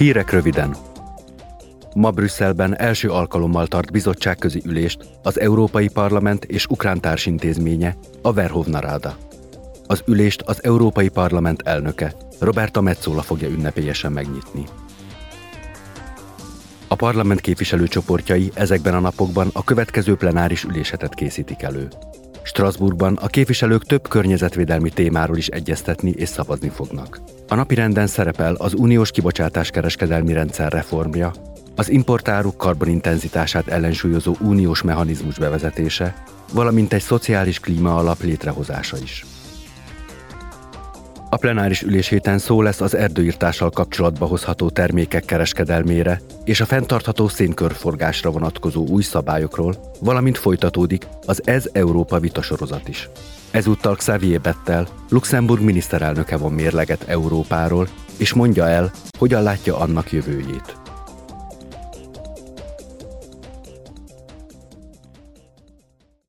Hírek röviden. Ma Brüsszelben első alkalommal tart bizottságközi ülést az Európai Parlament és Ukrán társintézménye, a Verhovna Rada. Az ülést az Európai Parlament elnöke, Roberta Metzola fogja ünnepélyesen megnyitni. A parlament képviselőcsoportjai ezekben a napokban a következő plenáris ülésetet készítik elő. Strasbourgban a képviselők több környezetvédelmi témáról is egyeztetni és szavazni fognak. A napirenden szerepel az uniós kibocsátáskereskedelmi rendszer reformja, az importáruk karbonintenzitását ellensúlyozó uniós mechanizmus bevezetése, valamint egy szociális klíma alap létrehozása is. A plenáris ülés héten szó lesz az erdőírtással kapcsolatba hozható termékek kereskedelmére és a fenntartható szénkörforgásra vonatkozó új szabályokról, valamint folytatódik az Ez Európa vitasorozat is. Ezúttal Xavier Bettel, Luxemburg miniszterelnöke von mérleget Európáról, és mondja el, hogyan látja annak jövőjét.